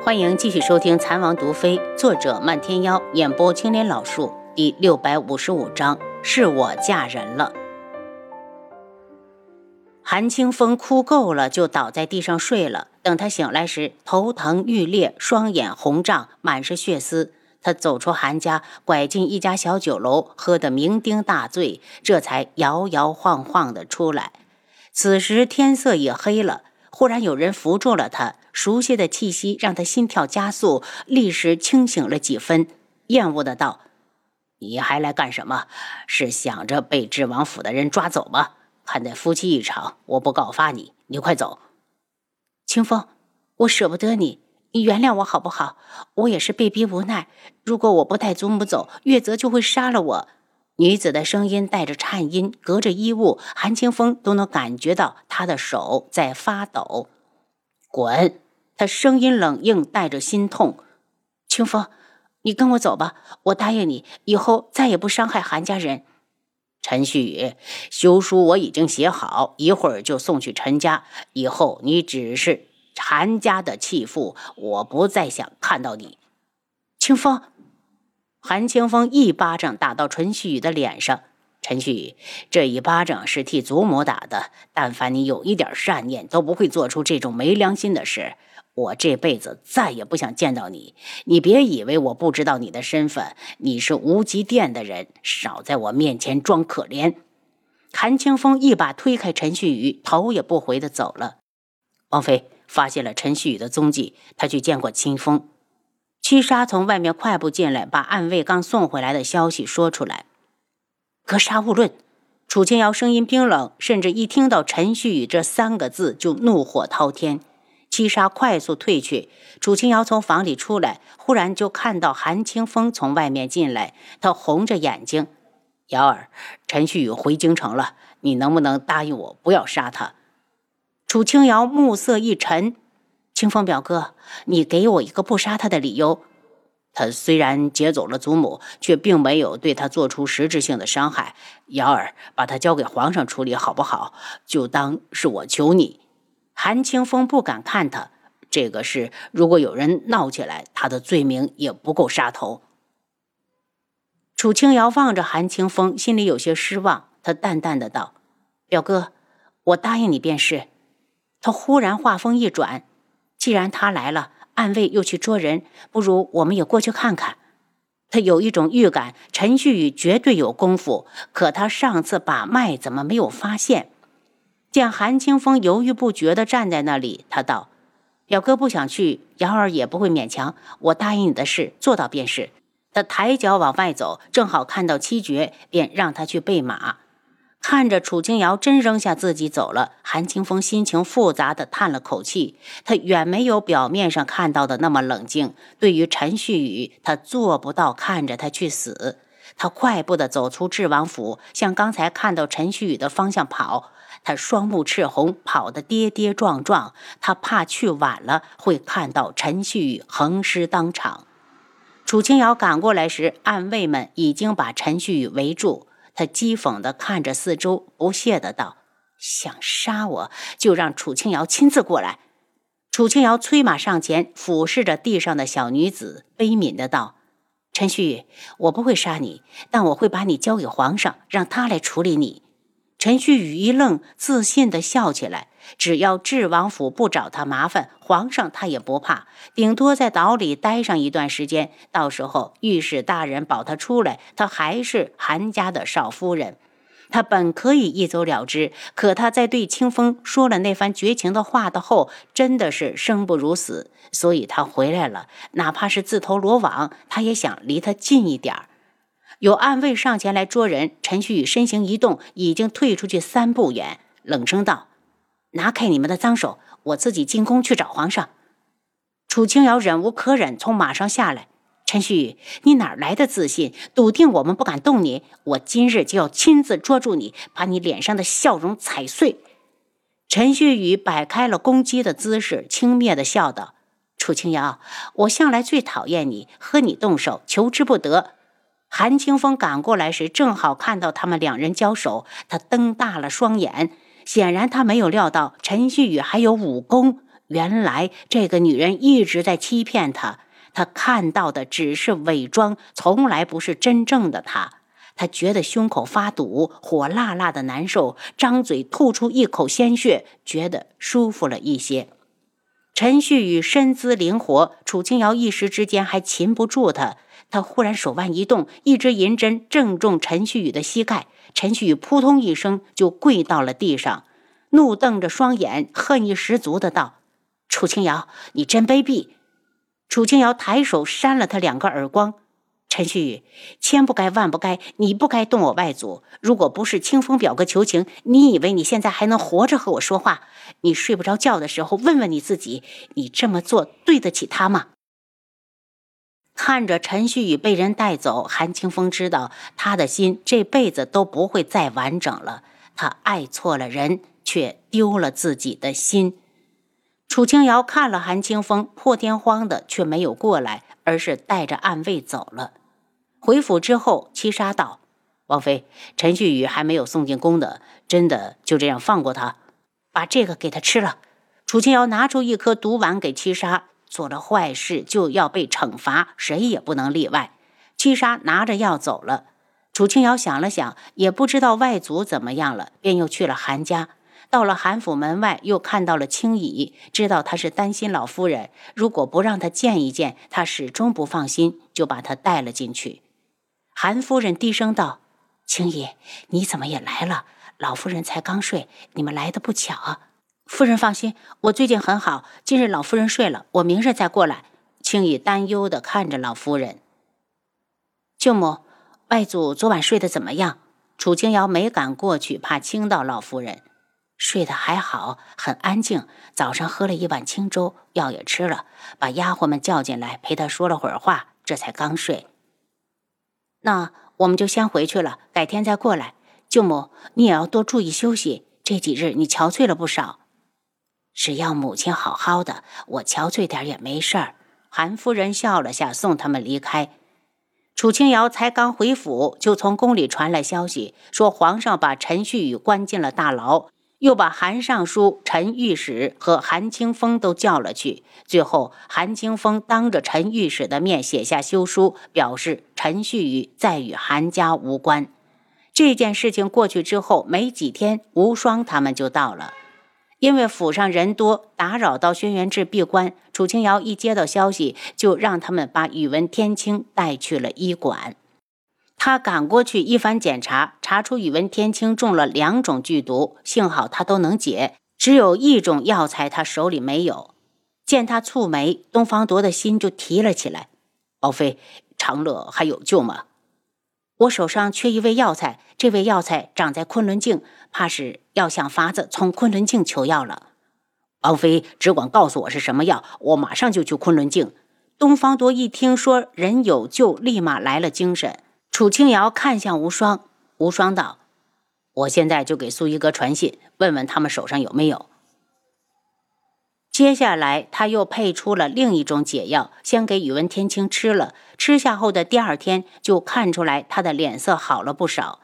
欢迎继续收听《残王毒妃》，作者漫天妖，演播青莲老树，第六百五十五章，是我嫁人了。韩清风哭够了，就倒在地上睡了。等他醒来时，头疼欲裂，双眼红胀，满是血丝。他走出韩家，拐进一家小酒楼，喝得酩酊大醉，这才摇摇晃晃的出来。此时天色也黑了，忽然有人扶住了他，熟悉的气息让他心跳加速，立时清醒了几分，厌恶的道：“你还来干什么？是想着被智王府的人抓走吗？看在夫妻一场，我不告发你，你快走。”清风，我舍不得你。你原谅我好不好？我也是被逼无奈。如果我不带祖母走，月泽就会杀了我。女子的声音带着颤音，隔着衣物，韩清风都能感觉到她的手在发抖。滚！她声音冷硬，带着心痛。清风，你跟我走吧，我答应你，以后再也不伤害韩家人。陈旭宇，休书我已经写好，一会儿就送去陈家。以后你只是。韩家的弃妇，我不再想看到你。清风，韩清风一巴掌打到陈旭宇的脸上。陈旭宇，这一巴掌是替祖母打的。但凡你有一点善念，都不会做出这种没良心的事。我这辈子再也不想见到你。你别以为我不知道你的身份，你是无极殿的人，少在我面前装可怜。韩清风一把推开陈旭宇，头也不回的走了。王妃。发现了陈旭宇的踪迹，他去见过清风。七杀从外面快步进来，把暗卫刚送回来的消息说出来。格杀勿论。楚清瑶声音冰冷，甚至一听到陈旭宇这三个字就怒火滔天。七杀快速退去。楚清瑶从房里出来，忽然就看到韩清风从外面进来，他红着眼睛：“瑶儿，陈旭宇回京城了，你能不能答应我不要杀他？”楚清瑶目色一沉，清风表哥，你给我一个不杀他的理由。他虽然劫走了祖母，却并没有对他做出实质性的伤害。瑶儿，把他交给皇上处理好不好？就当是我求你。韩清风不敢看他这个事，如果有人闹起来，他的罪名也不够杀头。楚清瑶望着韩清风，心里有些失望。他淡淡的道：“表哥，我答应你便是。”他忽然话锋一转：“既然他来了，暗卫又去捉人，不如我们也过去看看。”他有一种预感，陈旭宇绝对有功夫，可他上次把脉怎么没有发现？见韩清风犹豫不决地站在那里，他道：“表哥不想去，瑶儿也不会勉强。我答应你的事，做到便是。”他抬脚往外走，正好看到七绝，便让他去备马。看着楚清瑶真扔下自己走了，韩清风心情复杂的叹了口气。他远没有表面上看到的那么冷静。对于陈旭宇，他做不到看着他去死。他快步的走出智王府，向刚才看到陈旭宇的方向跑。他双目赤红，跑得跌跌撞撞。他怕去晚了会看到陈旭宇横尸当场。楚清瑶赶过来时，暗卫们已经把陈旭宇围住。他讥讽的看着四周，不屑的道：“想杀我就让楚青瑶亲自过来。”楚青瑶催马上前，俯视着地上的小女子，悲悯的道：“陈旭，我不会杀你，但我会把你交给皇上，让他来处理你。”陈旭宇一愣，自信地笑起来。只要智王府不找他麻烦，皇上他也不怕。顶多在岛里待上一段时间，到时候御史大人保他出来，他还是韩家的少夫人。他本可以一走了之，可他在对清风说了那番绝情的话的后，真的是生不如死。所以他回来了，哪怕是自投罗网，他也想离他近一点儿。有暗卫上前来捉人，陈旭宇身形一动，已经退出去三步远，冷声道：“拿开你们的脏手，我自己进宫去找皇上。”楚清瑶忍无可忍，从马上下来：“陈旭宇，你哪来的自信，笃定我们不敢动你？我今日就要亲自捉住你，把你脸上的笑容踩碎。”陈旭宇摆开了攻击的姿势，轻蔑的笑道：“楚清瑶，我向来最讨厌你，和你动手，求之不得。”韩清风赶过来时，正好看到他们两人交手，他瞪大了双眼，显然他没有料到陈旭宇还有武功。原来这个女人一直在欺骗他，他看到的只是伪装，从来不是真正的他。他觉得胸口发堵，火辣辣的难受，张嘴吐出一口鲜血，觉得舒服了一些。陈旭宇身姿灵活，楚清瑶一时之间还擒不住他。他忽然手腕一动，一支银针正中陈旭宇的膝盖，陈旭宇扑通一声就跪到了地上，怒瞪着双眼，恨意十足的道：“楚清瑶，你真卑鄙！”楚清瑶抬手扇了他两个耳光。陈旭宇，千不该万不该，你不该动我外祖。如果不是清风表哥求情，你以为你现在还能活着和我说话？你睡不着觉的时候，问问你自己，你这么做对得起他吗？看着陈旭宇被人带走，韩清风知道他的心这辈子都不会再完整了。他爱错了人，却丢了自己的心。楚清瑶看了韩清风，破天荒的却没有过来，而是带着暗卫走了。回府之后，七杀道：“王妃，陈旭宇还没有送进宫的，真的就这样放过他？把这个给他吃了。”楚清瑶拿出一颗毒丸给七杀，做了坏事就要被惩罚，谁也不能例外。七杀拿着药走了。楚清瑶想了想，也不知道外祖怎么样了，便又去了韩家。到了韩府门外，又看到了青姨，知道她是担心老夫人，如果不让她见一见，她始终不放心，就把她带了进去。韩夫人低声道：“青姨，你怎么也来了？老夫人才刚睡，你们来的不巧。夫人放心，我最近很好。今日老夫人睡了，我明日再过来。”青姨担忧地看着老夫人。舅母，外祖昨晚睡得怎么样？楚清瑶没敢过去，怕惊到老夫人。睡得还好，很安静。早上喝了一碗清粥，药也吃了，把丫鬟们叫进来陪他说了会儿话，这才刚睡。那我们就先回去了，改天再过来。舅母，你也要多注意休息。这几日你憔悴了不少，只要母亲好好的，我憔悴点也没事儿。韩夫人笑了下，送他们离开。楚清瑶才刚回府，就从宫里传来消息，说皇上把陈旭宇关进了大牢。又把韩尚书、陈御史和韩清风都叫了去。最后，韩清风当着陈御史的面写下休书，表示陈旭宇再与韩家无关。这件事情过去之后，没几天，无双他们就到了。因为府上人多，打扰到轩辕志闭关。楚清瑶一接到消息，就让他们把宇文天青带去了医馆。他赶过去一番检查，查出宇文天青中了两种剧毒，幸好他都能解，只有一种药材他手里没有。见他蹙眉，东方铎的心就提了起来。宝妃，长乐还有救吗？我手上缺一味药材，这味药材长在昆仑镜，怕是要想法子从昆仑镜求药了。王妃只管告诉我是什么药，我马上就去昆仑镜。东方铎一听说人有救，立马来了精神。楚清瑶看向无双，无双道：“我现在就给苏一哥传信，问问他们手上有没有。”接下来，他又配出了另一种解药，先给宇文天青吃了。吃下后的第二天，就看出来他的脸色好了不少。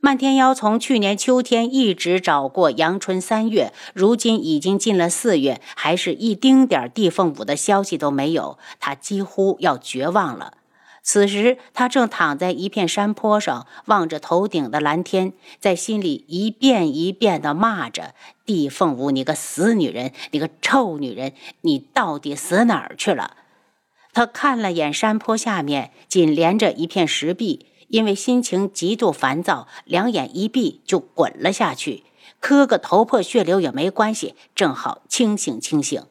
漫天妖从去年秋天一直找过阳春三月，如今已经进了四月，还是一丁点地凤舞的消息都没有，他几乎要绝望了。此时，他正躺在一片山坡上，望着头顶的蓝天，在心里一遍一遍地骂着：“帝凤舞，你个死女人，你个臭女人，你到底死哪儿去了？”他看了眼山坡下面紧连着一片石壁，因为心情极度烦躁，两眼一闭就滚了下去。磕个头破血流也没关系，正好清醒清醒。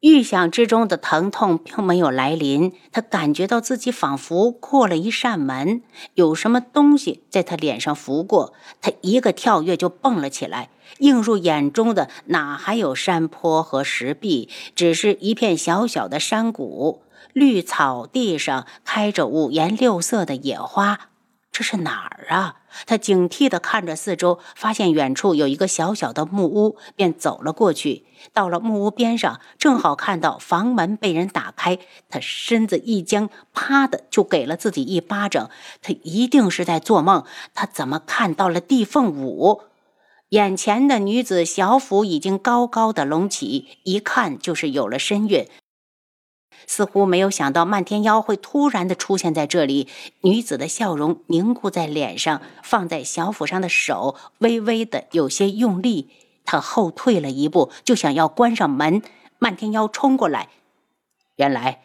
预想之中的疼痛并没有来临，他感觉到自己仿佛过了一扇门，有什么东西在他脸上拂过，他一个跳跃就蹦了起来。映入眼中的哪还有山坡和石壁，只是一片小小的山谷，绿草地上开着五颜六色的野花。这是哪儿啊？他警惕地看着四周，发现远处有一个小小的木屋，便走了过去。到了木屋边上，正好看到房门被人打开，他身子一僵，啪的就给了自己一巴掌。他一定是在做梦。他怎么看到了地凤舞？眼前的女子小腹已经高高的隆起，一看就是有了身孕。似乎没有想到漫天妖会突然的出现在这里，女子的笑容凝固在脸上，放在小腹上的手微微的有些用力。她后退了一步，就想要关上门。漫天妖冲过来，原来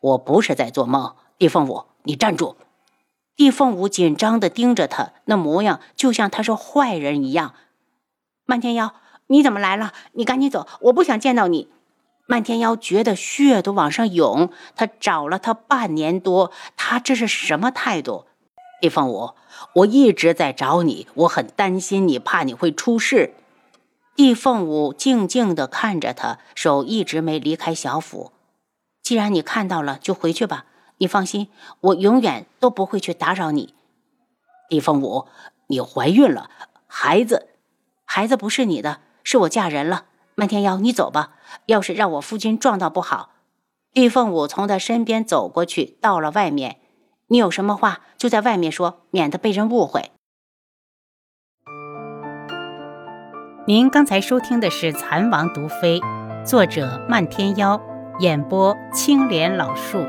我不是在做梦。地凤舞，你站住！地凤舞紧张的盯着他，那模样就像他是坏人一样。漫天妖，你怎么来了？你赶紧走，我不想见到你。漫天妖觉得血都往上涌，他找了他半年多，他这是什么态度？地凤舞，我一直在找你，我很担心你，怕你会出事。地凤舞静静地看着他，手一直没离开小腹。既然你看到了，就回去吧。你放心，我永远都不会去打扰你。地凤舞，你怀孕了，孩子，孩子不是你的，是我嫁人了。漫天妖，你走吧。要是让我夫君撞到不好。玉凤舞从他身边走过去，到了外面。你有什么话就在外面说，免得被人误会。您刚才收听的是《蚕王毒妃》，作者漫天妖，演播青莲老树。